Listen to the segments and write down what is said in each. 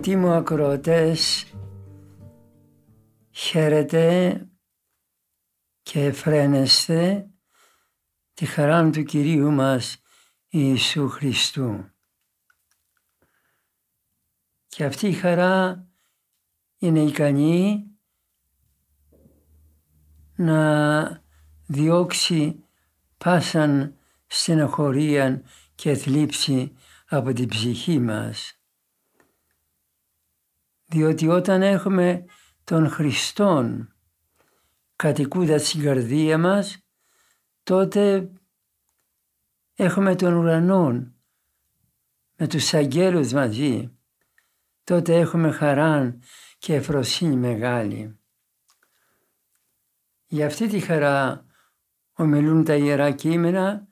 Αγαπητοί μου ακροατές, χαίρετε και εφραίνεστε τη χαρά του Κυρίου μας Ιησού Χριστού. Και αυτή η χαρά είναι ικανή να διώξει πάσαν στενοχωρία και θλίψη από την ψυχή μας. Διότι όταν έχουμε τον Χριστόν κατοικούντα στην καρδία μας, τότε έχουμε τον ουρανό με τους αγγέλους μαζί. Τότε έχουμε χαρά και ευφροσύνη μεγάλη. Για αυτή τη χαρά ομιλούν τα Ιερά Κείμενα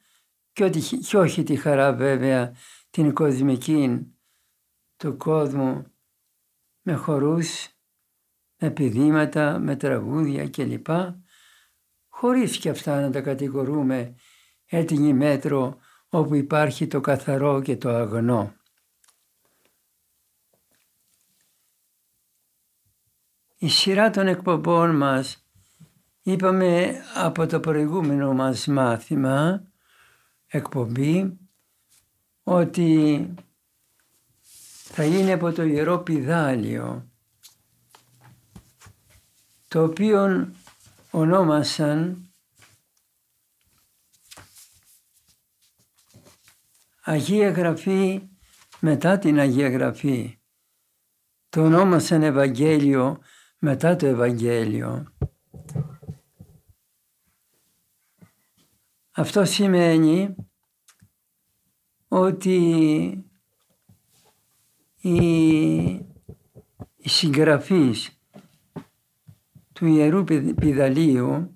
και, και όχι τη χαρά βέβαια την κοσμική του κόσμου με χορούς, με πηδήματα, με τραγούδια κλπ. Χωρίς και αυτά να τα κατηγορούμε έτοιμη μέτρο όπου υπάρχει το καθαρό και το αγνό. Η σειρά των εκπομπών μας είπαμε από το προηγούμενο μας μάθημα, εκπομπή, ότι θα είναι από το Ιερό Πιδάλιο, το οποίο ονόμασαν Αγία Γραφή μετά την Αγία Γραφή. Το ονόμασαν Ευαγγέλιο μετά το Ευαγγέλιο. Αυτό σημαίνει ότι οι, συγγραφείς του Ιερού Πιδαλίου,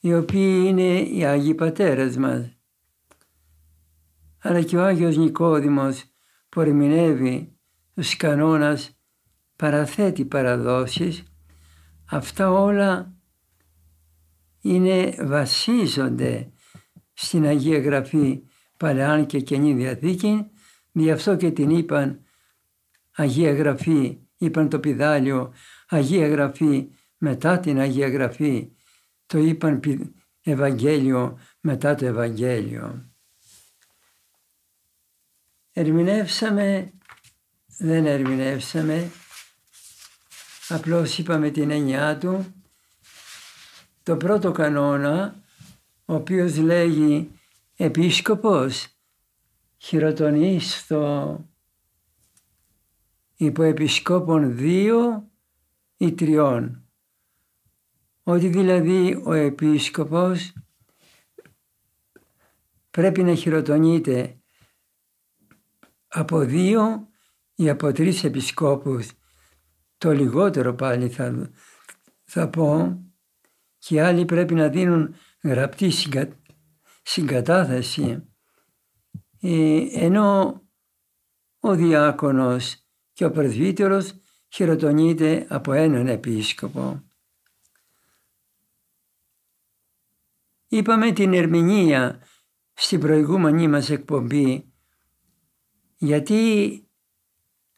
οι οποίοι είναι οι Άγιοι Πατέρες μας, αλλά και ο Άγιος Νικόδημος που ερμηνεύει τους κανόνας παραθέτει παραδόσεις, αυτά όλα είναι, βασίζονται στην Αγία Γραφή Παλαιάν και Καινή Διαθήκη, γι' αυτό και την είπαν Αγία Γραφή, είπαν το πιδάλιο, Αγία Γραφή μετά την Αγία Γραφή, το είπαν Ευαγγέλιο μετά το Ευαγγέλιο. Ερμηνεύσαμε, δεν ερμηνεύσαμε, απλώς είπαμε την έννοιά του. Το πρώτο κανόνα, ο οποίος λέγει επίσκοπος, χειροτονίστο υποεπισκόπων δύο ή τριών. Ότι δηλαδή ο επίσκοπος πρέπει να χειροτονείται από δύο ή από τρεις επισκόπους. Το λιγότερο πάλι θα, θα πω και άλλοι πρέπει να δίνουν γραπτή συγκα, συγκατάθεση ε, ενώ ο διάκονος και ο πρεσβύτερος χειροτονείται από έναν επίσκοπο. Είπαμε την ερμηνεία στην προηγούμενη μας εκπομπή γιατί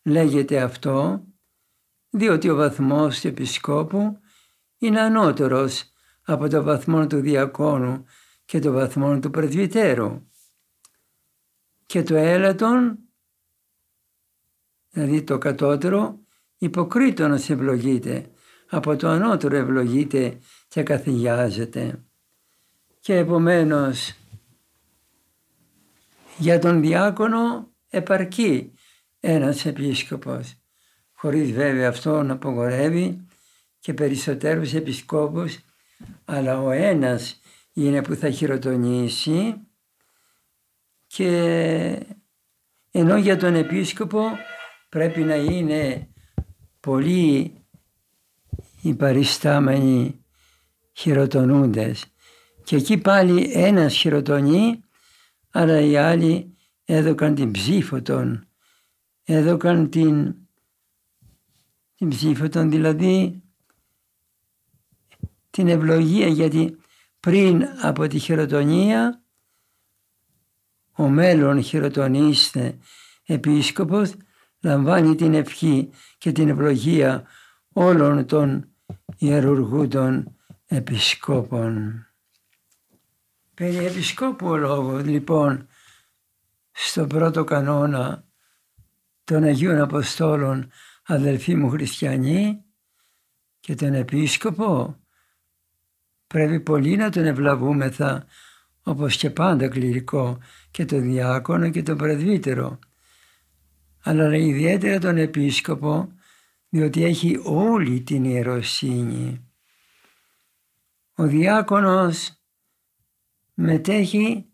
λέγεται αυτό; Διότι ο βαθμός του επισκόπου είναι ανώτερος από το βαθμό του διακόνου και το βαθμό του πρεσβυτέρου και το έλατον δηλαδή το κατώτερο υποκρίτωνος ευλογείται, από το ανώτερο ευλογείται και καθηγιάζεται. Και επομένως για τον διάκονο επαρκεί ένας επίσκοπος, χωρίς βέβαια αυτό να απογορεύει και περισσότερους επισκόπους, αλλά ο ένας είναι που θα χειροτονήσει και ενώ για τον επίσκοπο πρέπει να είναι πολύ οι παριστάμενοι χειροτονούντες. Και εκεί πάλι ένας χειροτονεί αλλά οι άλλοι έδωκαν την ψήφο των έδωκαν την, την ψήφο των δηλαδή την ευλογία γιατί πριν από τη χειροτονία ο μέλλον χειροτονίστε επίσκοπος λαμβάνει την ευχή και την ευλογία όλων των ιερουργούντων επισκόπων. Περί επισκόπου ο λόγος λοιπόν στο πρώτο κανόνα των Αγίων Αποστόλων αδελφοί μου χριστιανοί και τον επίσκοπο πρέπει πολύ να τον ευλαβούμεθα όπως και πάντα κληρικό και το διάκονο και το πρεσβύτερο αλλά ιδιαίτερα τον επίσκοπο διότι έχει όλη την ιεροσύνη. Ο διάκονος μετέχει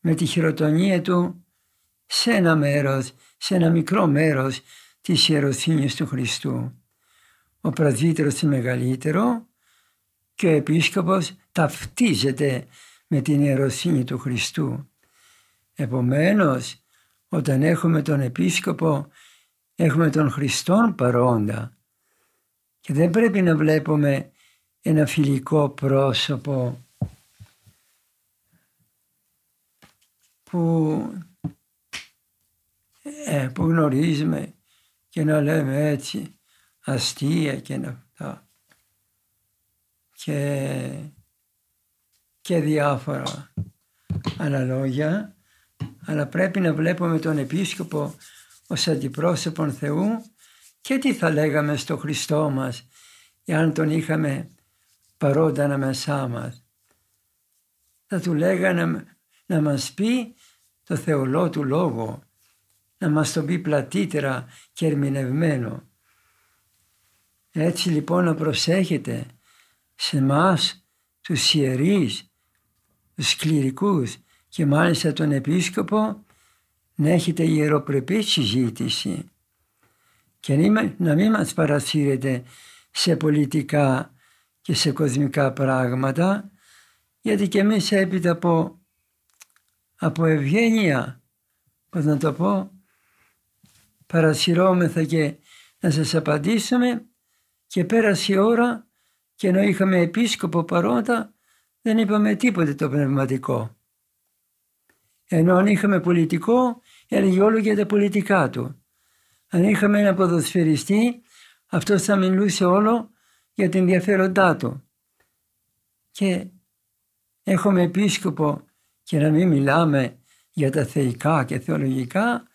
με τη χειροτονία του σε ένα μέρος, σε ένα μικρό μέρος της ιεροσύνης του Χριστού. Ο πρασβύτερος είναι μεγαλύτερο και ο επίσκοπος ταυτίζεται με την ιεροσύνη του Χριστού. Επομένως, όταν έχουμε τον επίσκοπο, έχουμε τον Χριστόν παρόντα. Και δεν πρέπει να βλέπουμε ένα φιλικό πρόσωπο που, ε, που γνωρίζουμε και να λέμε έτσι αστεία και αυτά και, και διάφορα άλλα λόγια αλλά πρέπει να βλέπουμε τον Επίσκοπο ως αντιπρόσωπον Θεού και τι θα λέγαμε στο Χριστό μας εάν τον είχαμε παρόντα ανάμεσά μας. Θα του λέγανε να μας πει το θεολό του λόγο, να μας το πει πλατύτερα και ερμηνευμένο. Έτσι λοιπόν να προσέχετε σε μας τους ιερείς, τους κληρικούς και μάλιστα τον επίσκοπο να έχετε ιεροπρεπή συζήτηση και να μην μας παρασύρετε σε πολιτικά και σε κοσμικά πράγματα γιατί και εμείς έπειτα από, από ευγένεια, πώς να το πω, παρασυρώμεθα και να σας απαντήσουμε και πέρασε η ώρα και ενώ είχαμε επίσκοπο παρόντα δεν είπαμε τίποτε το πνευματικό. Ενώ αν είχαμε πολιτικό έλεγε όλο για τα πολιτικά του. Αν είχαμε ένα ποδοσφαιριστή αυτό θα μιλούσε όλο για την ενδιαφέροντά του. Και έχουμε επίσκοπο και να μην μιλάμε για τα θεϊκά και θεολογικά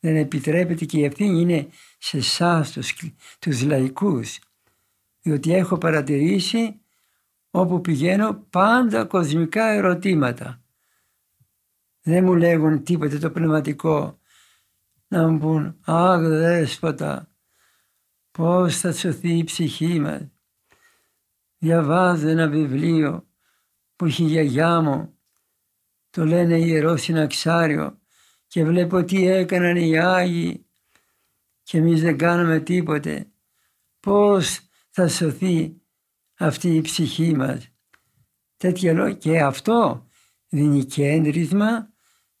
δεν επιτρέπεται και η ευθύνη είναι σε εσάς τους, τους λαϊκούς. Διότι έχω παρατηρήσει όπου πηγαίνω πάντα κοσμικά ερωτήματα. Δεν μου λέγουν τίποτε το πνευματικό να μου πούν «Αχ δέσποτα, πώς θα σωθεί η ψυχή μας». Διαβάζω ένα βιβλίο που έχει η γιαγιά μου, το λένε Ιερό Συναξάριο και βλέπω τι έκαναν οι Άγιοι και εμείς δεν κάνουμε τίποτε. Πώς θα σωθεί αυτή η ψυχή μας. Τέτοια λόγια και αυτό δίνει κέντρισμα,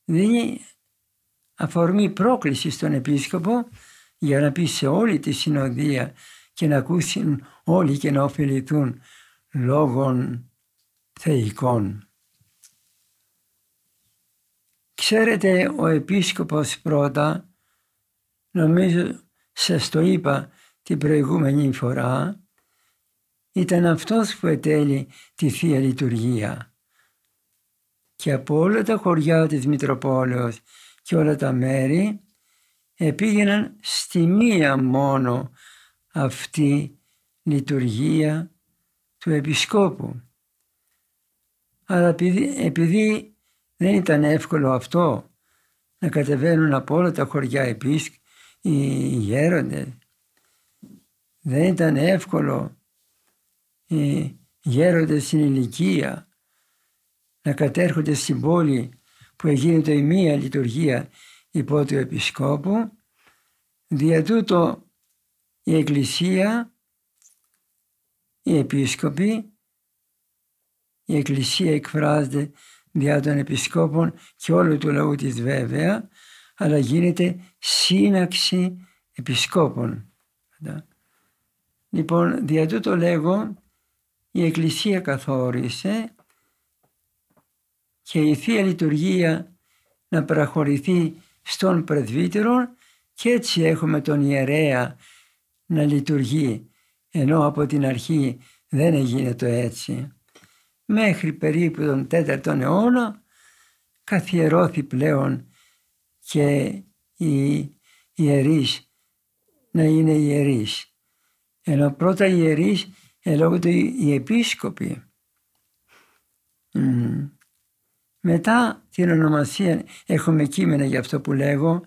δίνει αφορμή πρόκλησης στον Επίσκοπο για να πει σε όλη τη συνοδεία και να ακούσουν όλοι και να ωφεληθούν λόγων θεϊκών. Ξέρετε, ο Επίσκοπος πρώτα, νομίζω σας το είπα την προηγούμενη φορά, ήταν αυτός που ετέλει τη Θεία Λειτουργία. Και από όλα τα χωριά της Μητροπόλεως και όλα τα μέρη επήγαιναν στη μία μόνο αυτή λειτουργία του Επισκόπου. Αλλά επειδή, δεν ήταν εύκολο αυτό να κατεβαίνουν από όλα τα χωριά επίσκ, οι γέροντες, δεν ήταν εύκολο οι γέροντες στην ηλικία να κατέρχονται στην πόλη που έγινε η μία λειτουργία υπό του Επισκόπου. Δια τούτο η Εκκλησία, οι Επίσκοποι, η Εκκλησία εκφράζεται δια των Επισκόπων και όλου του λαού της βέβαια, αλλά γίνεται σύναξη Επισκόπων. Λοιπόν, δια τούτο λέγω, η Εκκλησία καθόρισε και η Θεία Λειτουργία να παραχωρηθεί στον πρεσβύτερο και έτσι έχουμε τον ιερέα να λειτουργεί ενώ από την αρχή δεν έγινε το έτσι. Μέχρι περίπου τον 4ο αιώνα καθιερώθη πλέον και οι ιερείς να είναι ιερείς. Ενώ πρώτα οι ιερείς ελόγονται οι επίσκοποι. Μετά την ονομασία έχουμε κείμενα για αυτό που λέγω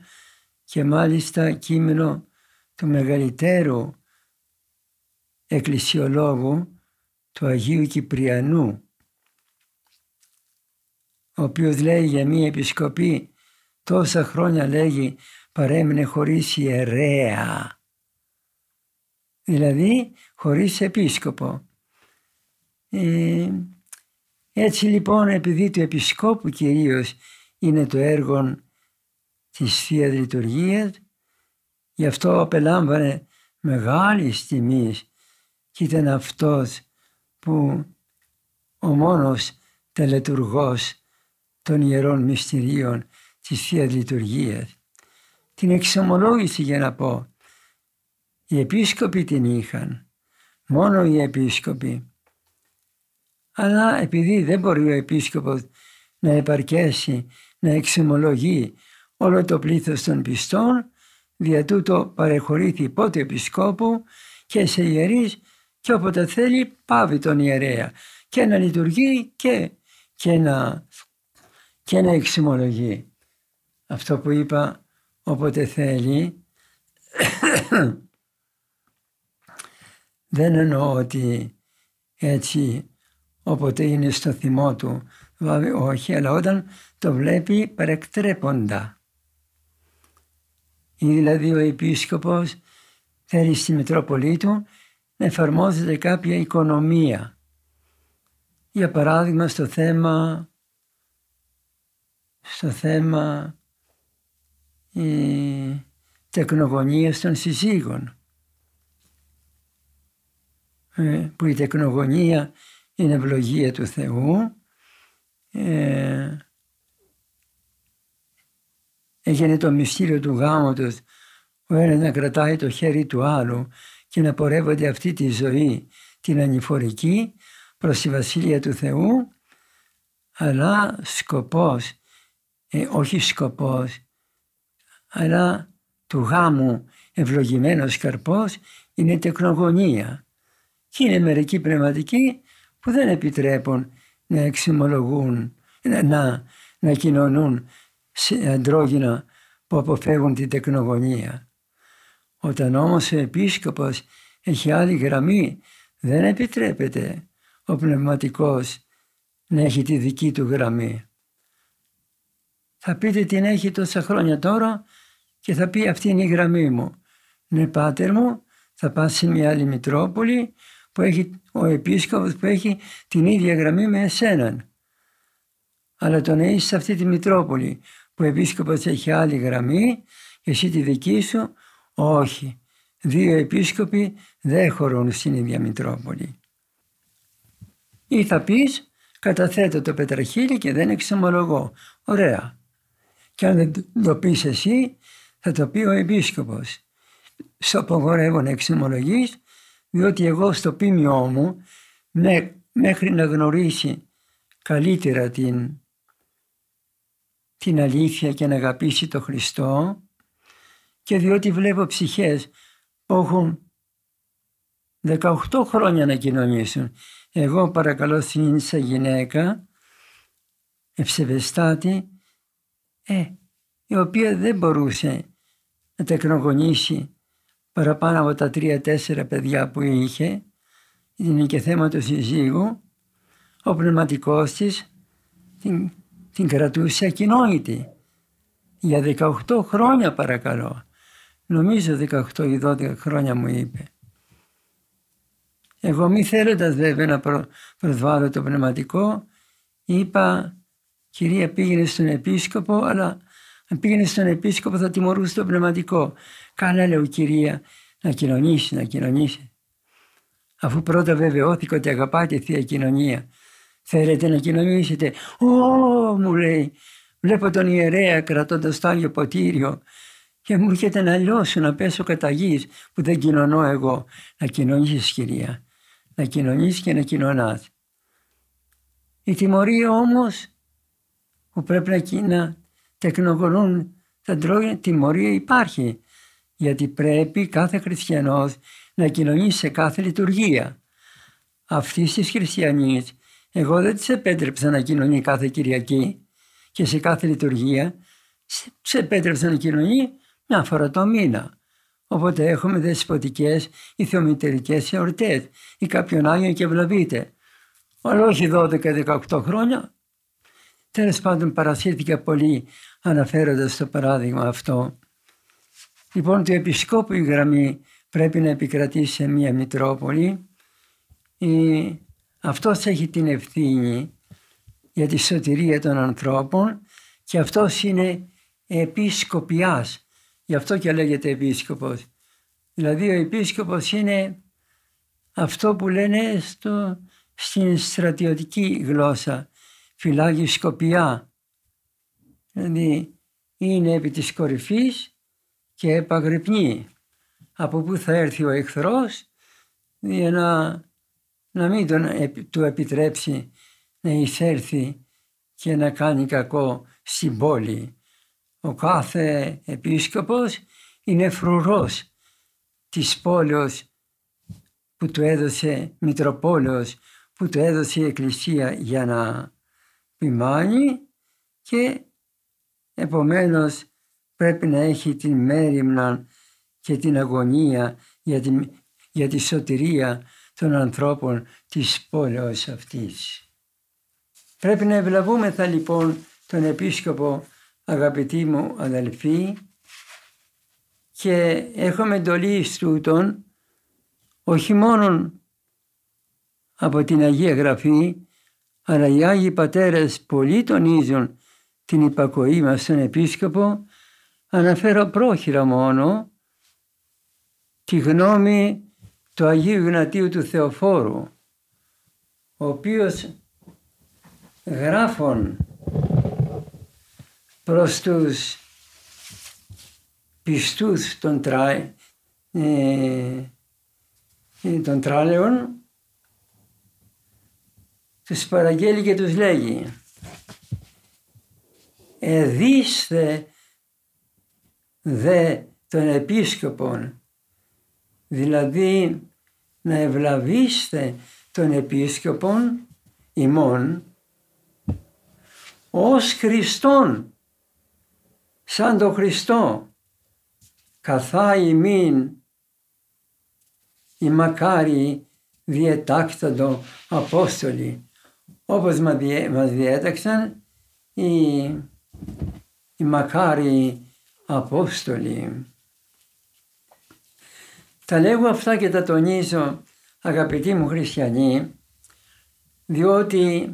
και μάλιστα κείμενο του μεγαλύτερου εκκλησιολόγου του Αγίου Κυπριανού ο οποίος λέει για μία επισκοπή τόσα χρόνια λέγει παρέμεινε χωρίς ιερέα δηλαδή χωρίς επίσκοπο. Ε, έτσι λοιπόν επειδή του Επισκόπου κυρίως είναι το έργο της θείας Λειτουργίας, γι' αυτό απελάμβανε μεγάλη τιμή και ήταν αυτός που ο μόνος τελετουργός των Ιερών Μυστηρίων της θείας Λειτουργίας. Την εξομολόγηση για να πω, οι επίσκοποι την είχαν, μόνο οι επίσκοποι αλλά επειδή δεν μπορεί ο επίσκοπος να επαρκέσει να εξομολογεί όλο το πλήθος των πιστών, δια τούτο παρεχωρήθη πότε επισκόπου και σε ιερείς και όποτε θέλει πάβει τον ιερέα και να λειτουργεί και, και, να, και να εξομολογεί. Αυτό που είπα όποτε θέλει δεν εννοώ ότι έτσι όποτε είναι στο θυμό του. Δηλαδή όχι, αλλά όταν το βλέπει παρεκτρέποντα. Ή δηλαδή ο επίσκοπος θέλει στη Μητρόπολη του να εφαρμόζεται κάποια οικονομία. Για παράδειγμα στο θέμα, στο θέμα η τεκνογωνίας των συζύγων. Ε, που η τεκνογωνία είναι ευλογία του Θεού. Ε, έγινε το μυστήριο του γάμου ο ένας να κρατάει το χέρι του άλλου και να πορεύονται αυτή τη ζωή την ανηφορική προς τη Βασίλεια του Θεού αλλά σκοπός, ε, όχι σκοπός, αλλά του γάμου ευλογημένος καρπός είναι η τεκνογωνία. Και είναι μερικοί πνευματικοί που δεν επιτρέπουν να εξομολογούν, να, να κοινωνούν σε αντρόγυνα που αποφεύγουν την τεκνογωνία. Όταν όμως ο επίσκοπος έχει άλλη γραμμή, δεν επιτρέπεται ο πνευματικός να έχει τη δική του γραμμή. Θα πείτε την έχει τόσα χρόνια τώρα και θα πει αυτή είναι η γραμμή μου. Ναι πάτερ μου, θα πας σε μια άλλη Μητρόπολη που έχει ο επίσκοπος που έχει την ίδια γραμμή με εσέναν. Αλλά το να είσαι σε αυτή τη Μητρόπολη που ο επίσκοπος έχει άλλη γραμμή και εσύ τη δική σου, όχι. Δύο επίσκοποι δεν χωρούν στην ίδια Μητρόπολη. Ή θα πεις καταθέτω το πετραχύλι και δεν εξομολογώ. Ωραία. Και αν δεν το πεις εσύ θα το πει ο επίσκοπος. Στο απογορεύω να εξομολογείς διότι εγώ στο πίμιό μου μέχρι να γνωρίσει καλύτερα την, την αλήθεια και να αγαπήσει το Χριστό και διότι βλέπω ψυχές που έχουν 18 χρόνια να κοινωνήσουν. Εγώ παρακαλώ στην γυναίκα ευσεβεστάτη ε, η οποία δεν μπορούσε να τεκνογονήσει παραπάνω από τα τρία-τέσσερα παιδιά που είχε, είναι και θέμα του συζύγου, ο πνευματικός της την, την κρατούσε ακοινώνητη. Για 18 χρόνια παρακαλώ. Νομίζω 18 ή 12 χρόνια μου είπε. Εγώ μη θέλοντας βέβαια να προ, προσβάλλω το πνευματικό, είπα κυρία πήγαινε στον επίσκοπο, αλλά αν πήγαινε στον επίσκοπο θα τιμωρούσε το πνευματικό. Καλά λέω κυρία να κοινωνήσει, να κοινωνήσει. Αφού πρώτα βεβαιώθηκα ότι αγαπάτε Θεία Κοινωνία. Θέλετε να κοινωνήσετε. Ω, μου λέει, βλέπω τον ιερέα κρατώντας το Άγιο Ποτήριο και μου έρχεται να λιώσω, να πέσω κατά γης, που δεν κοινωνώ εγώ. Να κοινωνήσεις κυρία, να κοινωνήσεις και να κοινωνάς. Η τιμωρία όμως που πρέπει να, να τεκνογονούν τα ντρόγια, τιμωρία υπάρχει. Γιατί πρέπει κάθε χριστιανός να κοινωνήσει σε κάθε λειτουργία. Αυτή τη χριστιανή, εγώ δεν τη επέτρεψα να κοινωνεί κάθε Κυριακή και σε κάθε λειτουργία. Σε επέτρεψα να κοινωνεί μια φορά το μήνα. Οπότε έχουμε δεσποτικές ή θεομητερικές εορτές ή κάποιον Άγιο και βλαβείτε. Αλλά όχι 12-18 χρόνια. Τέλος πάντων παρασύρθηκα πολύ αναφέροντας το παράδειγμα αυτό. Λοιπόν, το επισκόπου η γραμμή πρέπει να επικρατήσει σε μια Μητρόπολη. Ε, αυτός έχει την ευθύνη για τη σωτηρία των ανθρώπων και αυτός είναι επίσκοπιάς. Γι' αυτό και λέγεται επίσκοπος. Δηλαδή ο επίσκοπος είναι αυτό που λένε στο, στην στρατιωτική γλώσσα, φυλάγει σκοπιά. Δηλαδή είναι επί της κορυφής και επαγρυπνεί από πού θα έρθει ο εχθρός για να, να μην τον, του επιτρέψει να εισέλθει και να κάνει κακό στην πόλη. Ο κάθε επίσκοπος είναι φρουρός της πόλεως που του έδωσε Μητροπόλεως, που του έδωσε η Εκκλησία για να ποιμάνει και επομένως πρέπει να έχει την μέρημνα και την αγωνία για τη, για τη σωτηρία των ανθρώπων της πόλεως αυτής. Πρέπει να ευλαβούμεθα λοιπόν τον Επίσκοπο αγαπητοί μου αδελφοί και έχουμε εντολή στούτον όχι μόνο από την Αγία Γραφή αλλά οι Άγιοι Πατέρες πολύ τονίζουν την υπακοή μας στον Επίσκοπο αναφέρω πρόχειρα μόνο τη γνώμη του Αγίου Γνατίου του Θεοφόρου, ο οποίος γράφων προς τους πιστούς των, τρα, ε, ε, των τράλεων τους παραγγέλει και τους λέγει «Εδίστε δε των επίσκοπων δηλαδή να ευλαβείστε τον επίσκοπον ημών ως Χριστόν, σαν το Χριστό, καθά ημίν η μακάρι διετάκτατο Απόστολοι, όπως μας διέταξαν οι, οι μακάρι Απόστολοι. Τα λέγω αυτά και τα τονίζω αγαπητοί μου χριστιανοί διότι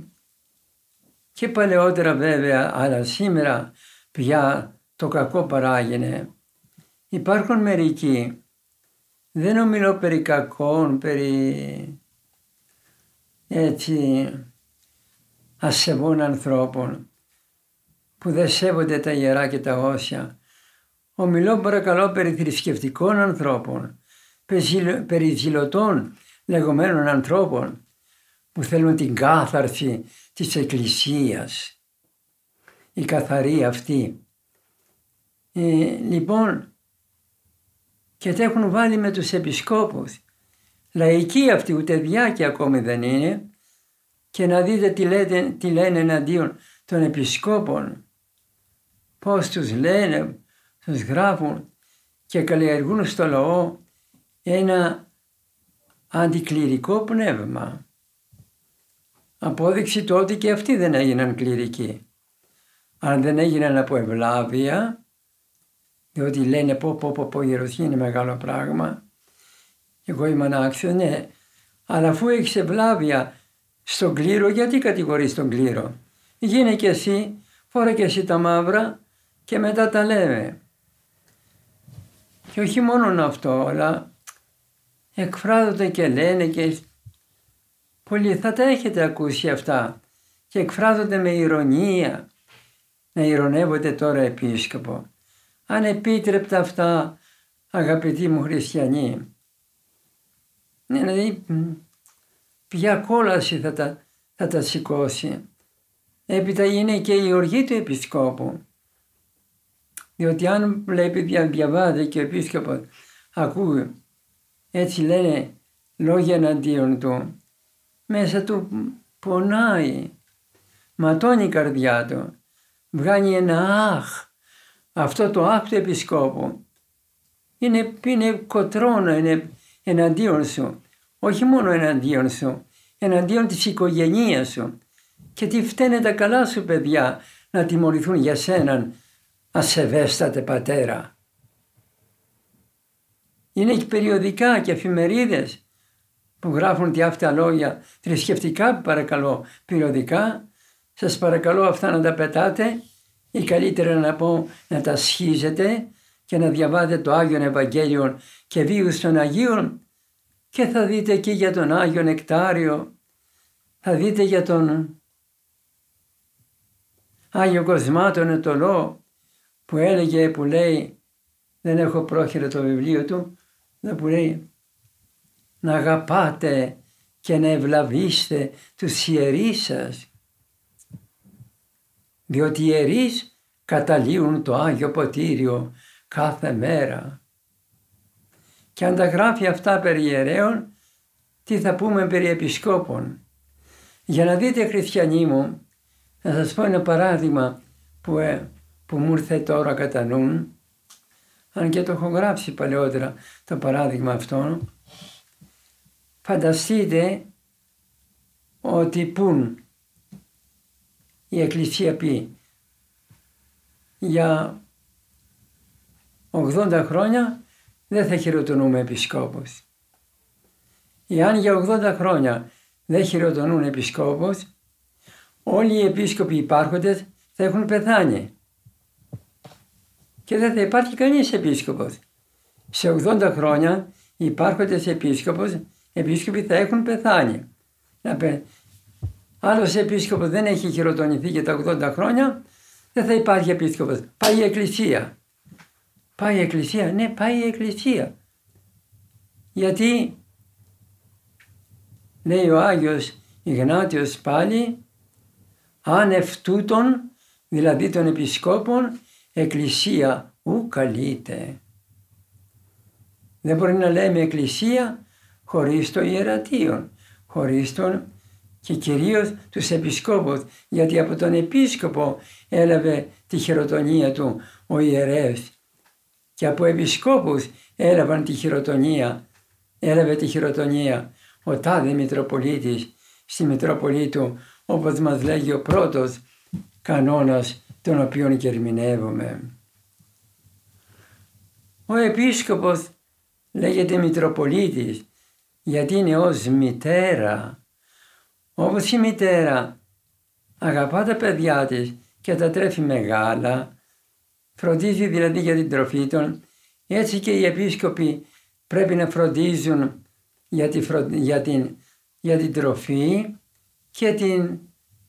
και παλαιότερα βέβαια αλλά σήμερα πια το κακό παράγεινε. Υπάρχουν μερικοί, δεν ομιλώ περί κακών, περί έτσι ασεβών ανθρώπων που δεν σέβονται τα ιερά και τα όσια. Ομιλώ παρακαλώ περί θρησκευτικών ανθρώπων περί ζηλωτών λεγόμενων ανθρώπων που θέλουν την κάθαρση της Εκκλησίας. Η καθαρή αυτή. Ε, λοιπόν, και τα έχουν βάλει με τους επισκόπους. Λαϊκοί αυτοί, ούτε διάκοι ακόμη δεν είναι. Και να δείτε τι, λέτε, τι λένε εναντίον των επισκόπων. Πώς τους λένε, τους γράφουν και καλλιεργούν στο λαό ένα αντικληρικό πνεύμα. Απόδειξη το ότι και αυτοί δεν έγιναν κληρικοί. Αν δεν έγιναν από ευλάβεια, διότι λένε πω πω πω πω η ιεροσύνη είναι μεγάλο πράγμα, εγώ είμαι ανάξιος, ναι, αλλά αφού έχεις ευλάβεια στον κλήρο, γιατί κατηγορείς τον κλήρο; Γίνε και εσύ, φόρα και εσύ τα μαύρα και μετά τα λέμε. Και όχι μόνο αυτό, αλλά εκφράζονται και λένε και πολλοί θα τα έχετε ακούσει αυτά και εκφράζονται με ηρωνία να ηρωνεύονται τώρα επίσκοπο. Ανεπίτρεπτα αυτά αγαπητοί μου χριστιανοί. Ναι, δηλαδή ποια κόλαση θα τα, θα τα σηκώσει. Έπειτα είναι και η οργή του επισκόπου. Διότι αν βλέπει διαβάζει και ο επίσκοπος ακούει έτσι λένε λόγια εναντίον του, μέσα του πονάει, ματώνει η καρδιά του, βγάνει ένα αχ. Αυτό το αχ του επισκόπου είναι, είναι κοτρόνο, είναι εναντίον σου. Όχι μόνο εναντίον σου, εναντίον της οικογένειας σου. Και τι φταίνε τα καλά σου παιδιά να τιμωρηθούν για σέναν ασεβέστατε πατέρα. Είναι και περιοδικά και εφημερίδες που γράφουν τι αυτά λόγια. Θρησκευτικά παρακαλώ περιοδικά. Σας παρακαλώ αυτά να τα πετάτε. Ή καλύτερα να πω να τα σχίζετε και να διαβάζετε το Άγιον Ευαγγέλιο και βίους των Αγίων. Και θα δείτε εκεί για τον Άγιο Νεκτάριο, θα δείτε για τον Άγιο Κοσμάτων Ετωλό που έλεγε, που λέει, δεν έχω πρόχειρο το βιβλίο του, που λέει να αγαπάτε και να ευλαβείστε τους ιερείς σας. Διότι οι ιερείς καταλύουν το Άγιο Ποτήριο κάθε μέρα. Και αν τα γράφει αυτά περί ιερέων, τι θα πούμε περί επισκόπων; Για να δείτε χριστιανοί μου, να σας πω ένα παράδειγμα που, ε, που μου ήρθε τώρα κατά νου, αν και το έχω γράψει παλαιότερα το παράδειγμα αυτό, φανταστείτε ότι πουν η Εκκλησία πει για 80 χρόνια δεν θα χειροτονούμε επισκόπους. Εάν για 80 χρόνια δεν χειροτονούν επισκόπους, όλοι οι επίσκοποι υπάρχοντες θα έχουν πεθάνει. Και δεν θα υπάρχει κανείς επίσκοπος. Σε 80 χρόνια οι υπάρχοντες επίσκοπος, επίσκοποι θα έχουν πεθάνει. Άλλος επίσκοπος δεν έχει χειροτονηθεί για τα 80 χρόνια, δεν θα υπάρχει επίσκοπος. Πάει η εκκλησία. Πάει η εκκλησία, ναι πάει η εκκλησία. Γιατί λέει ο Άγιος Ιγνάτιος πάλι άνευ τούτων, δηλαδή των επισκόπων, εκκλησία ου καλείται. Δεν μπορεί να λέμε εκκλησία χωρίς το ιερατείο, χωρίς τον και κυρίως τους επισκόπους, γιατί από τον επίσκοπο έλαβε τη χειροτονία του ο ιερεύς και από επισκόπους έλαβαν τη χειροτονία, έλαβε τη χειροτονία ο τάδε Μητροπολίτης στη Μητρόπολη του, όπως μας λέγει ο πρώτος κανόνας τον οποίον και ερμηνεύουμε. Ο επίσκοπος λέγεται Μητροπολίτης γιατί είναι ως μητέρα. Όπως η μητέρα αγαπά τα παιδιά της και τα τρέφει μεγάλα, φροντίζει δηλαδή για την τροφή των, έτσι και οι επίσκοποι πρέπει να φροντίζουν για, τη για, την, για την τροφή και την,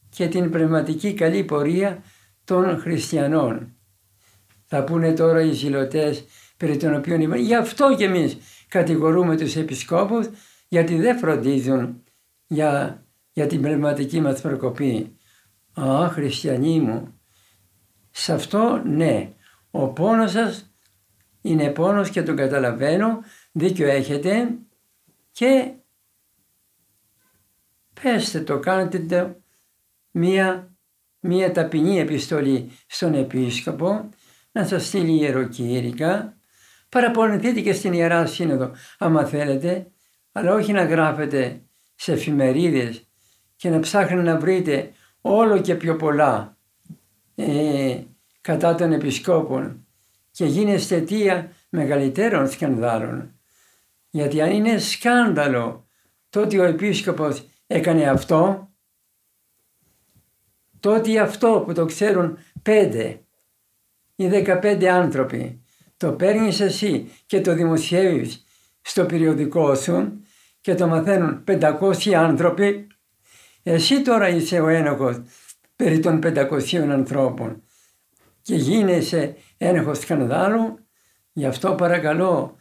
και την πνευματική καλή πορεία των χριστιανών. Θα πούνε τώρα οι ζηλωτές περί των οποίων είπαν, γι' αυτό και εμείς κατηγορούμε τους επισκόπους γιατί δεν φροντίζουν για, για την πνευματική μας προκοπή. Α, χριστιανοί μου, σε αυτό ναι, ο πόνος σας είναι πόνος και τον καταλαβαίνω, δίκιο έχετε και πέστε το, κάνετε το μία, μία ταπεινή επιστολή στον επίσκοπο να σας στείλει ιεροκήρυκα, παραπονηθείτε και στην Ιερά Σύνοδο άμα θέλετε, αλλά όχι να γράφετε σε εφημερίδες και να ψάχνετε να βρείτε όλο και πιο πολλά ε, κατά των επισκόπων και γίνεστε αιτία μεγαλύτερων σκανδάλων. Γιατί αν είναι σκάνδαλο το ότι ο επίσκοπος έκανε αυτό, τότε αυτό που το ξέρουν πέντε ή δεκαπέντε άνθρωποι, το παίρνεις εσύ και το δημοσιεύεις στο περιοδικό σου και το μαθαίνουν 500 άνθρωποι, εσύ τώρα είσαι ο ένοχος περί των 500 ανθρώπων. Και γίνεσαι ένοχος σκανδάλου, γι' αυτό παρακαλώ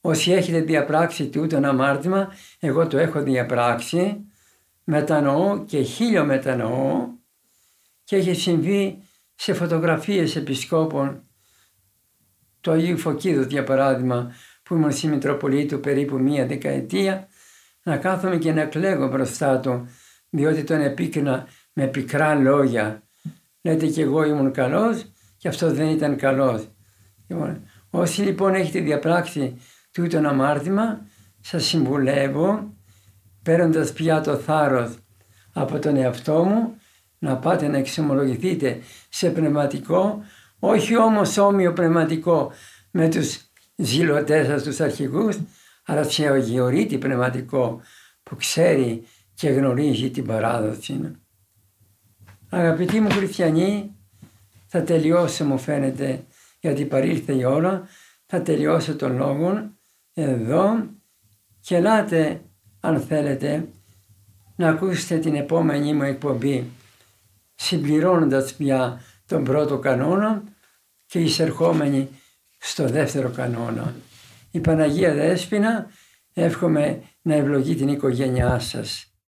όσοι έχετε διαπράξει τούτο ένα αμάρτημα, εγώ το έχω διαπράξει, μετανοώ και χίλιο μετανοώ και έχει συμβεί σε φωτογραφίες επισκόπων του Αγίου Φωκίδου για παράδειγμα που ήμουν στη Μητροπολίτου περίπου μία δεκαετία να κάθομαι και να κλαίγω μπροστά του διότι τον επίκρινα με πικρά λόγια. Λέτε και εγώ ήμουν καλός και αυτό δεν ήταν καλός. Λοιπόν, όσοι λοιπόν έχετε διαπράξει τούτο αμάρτημα σας συμβουλεύω παίρνοντας πια το θάρρος από τον εαυτό μου να πάτε να εξομολογηθείτε σε πνευματικό, όχι όμως όμοιο πνευματικό με τους ζηλωτές σας τους αρχηγούς, αλλά σε αγιορείτη πνευματικό που ξέρει και γνωρίζει την παράδοση. Αγαπητοί μου χριστιανοί, θα τελειώσω μου φαίνεται γιατί παρήλθε η ώρα, θα τελειώσω τον λόγο εδώ και ελάτε αν θέλετε να ακούσετε την επόμενη μου εκπομπή συμπληρώνοντας πια τον πρώτο κανόνα και εισερχόμενοι στο δεύτερο κανόνα. Η Παναγία Δέσποινα εύχομαι να ευλογεί την οικογένειά σας